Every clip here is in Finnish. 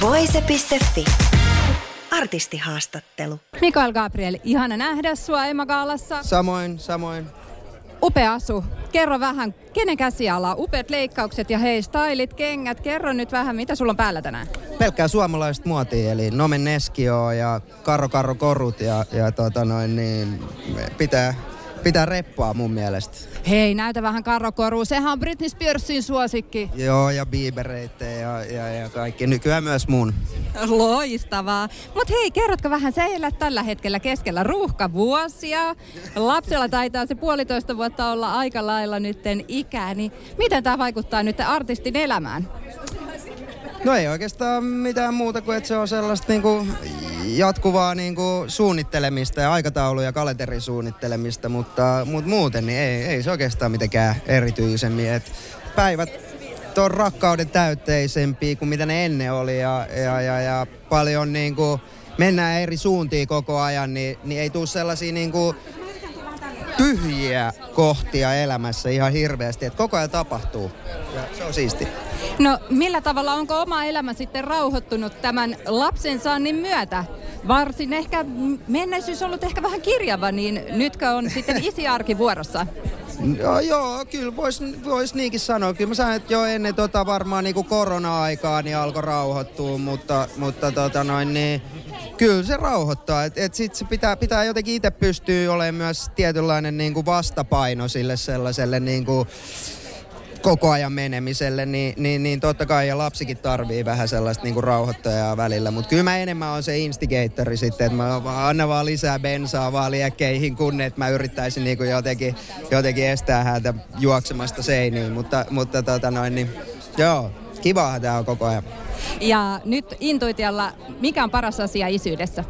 Voise.fi. Artistihaastattelu. Mikael Gabriel, ihana nähdä sua Emma Gaalassa. Samoin, samoin. Upea asu. Kerro vähän, kenen käsiala? Upeat leikkaukset ja hei, stylit, kengät. Kerro nyt vähän, mitä sulla on päällä tänään? Pelkkää suomalaista muotia, eli Nomen Neskio ja Karro Karro Korut ja, ja tota noin, niin pitää, pitää reppaa mun mielestä. Hei, näytä vähän karrokorua. Sehän on Britney Spearsin suosikki. Joo, ja Biebereitä ja, ja, ja kaikki. Nykyään myös mun. Loistavaa. Mut hei, kerrotko vähän, sä elät tällä hetkellä keskellä ruuhkavuosia. Lapsella taitaa se puolitoista vuotta olla aika lailla nytten ikää, niin miten tämä vaikuttaa nyt artistin elämään? No ei oikeastaan mitään muuta kuin, että se on sellaista niinku jatkuvaa niinku suunnittelemista ja aikataulu- ja kalenterisuunnittelemista, mutta, mutta muuten niin ei, ei se oikeastaan mitenkään erityisemmin. Et päivät on rakkauden täytteisempiä kuin mitä ne ennen oli ja, ja, ja, ja paljon niinku mennään eri suuntiin koko ajan, niin, niin ei tule sellaisia niinku tyhjiä kohtia elämässä ihan hirveästi, että koko ajan tapahtuu ja se on siisti. No millä tavalla onko oma elämä sitten rauhoittunut tämän lapsen saannin myötä? Varsin ehkä menneisyys ollut ehkä vähän kirjava, niin nytkö on sitten isiarki vuorossa? Joo, joo kyllä voisi vois niinkin sanoa. Kyllä mä sanon, että jo ennen tota varmaan niinku korona-aikaa niin alkoi rauhoittua, mutta, mutta tota noin, niin, kyllä se rauhoittaa. Et, et sit se pitää, pitää jotenkin itse pystyä olemaan myös tietynlainen niinku vastapaino sille sellaiselle niinku, koko ajan menemiselle, niin, niin, niin totta kai ja lapsikin tarvii vähän sellaista niin kuin rauhoittajaa välillä. Mutta kyllä mä enemmän on se instigatori sitten, että mä annan vaan lisää bensaa vaan liekkeihin, kun että mä yrittäisin niin kuin jotenkin, jotenkin estää häntä juoksemasta seiniin. Mutta, mutta tota noin, niin, joo, kivaahan tää on koko ajan. Ja nyt intuitialla, mikä on paras asia isyydessä?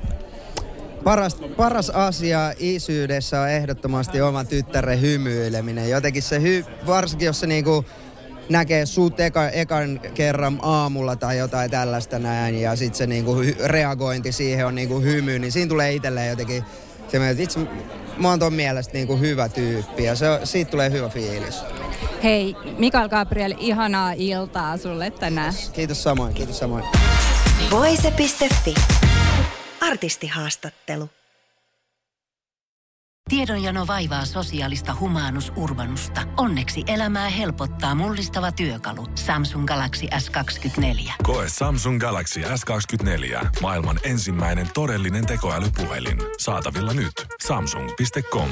Paras, paras asia isyydessä on ehdottomasti oman tyttären hymyileminen. Jotenkin se, hy, varsinkin jos se niinku näkee sut eka, ekan kerran aamulla tai jotain tällaista näin ja sitten se niinku reagointi siihen on niinku hymy, niin siinä tulee itselleen jotenkin se, että itse mä oon ton mielestä niinku hyvä tyyppi ja se, siitä tulee hyvä fiilis. Hei, Mikael Gabriel, ihanaa iltaa sulle tänään. Kiitos samoin, kiitos samoin. Voise.fi. Artistihaastattelu. Tiedonjano vaivaa sosiaalista humanus urbanusta. Onneksi elämää helpottaa mullistava työkalu. Samsung Galaxy S24. Koe Samsung Galaxy S24. Maailman ensimmäinen todellinen tekoälypuhelin. Saatavilla nyt. Samsung.com.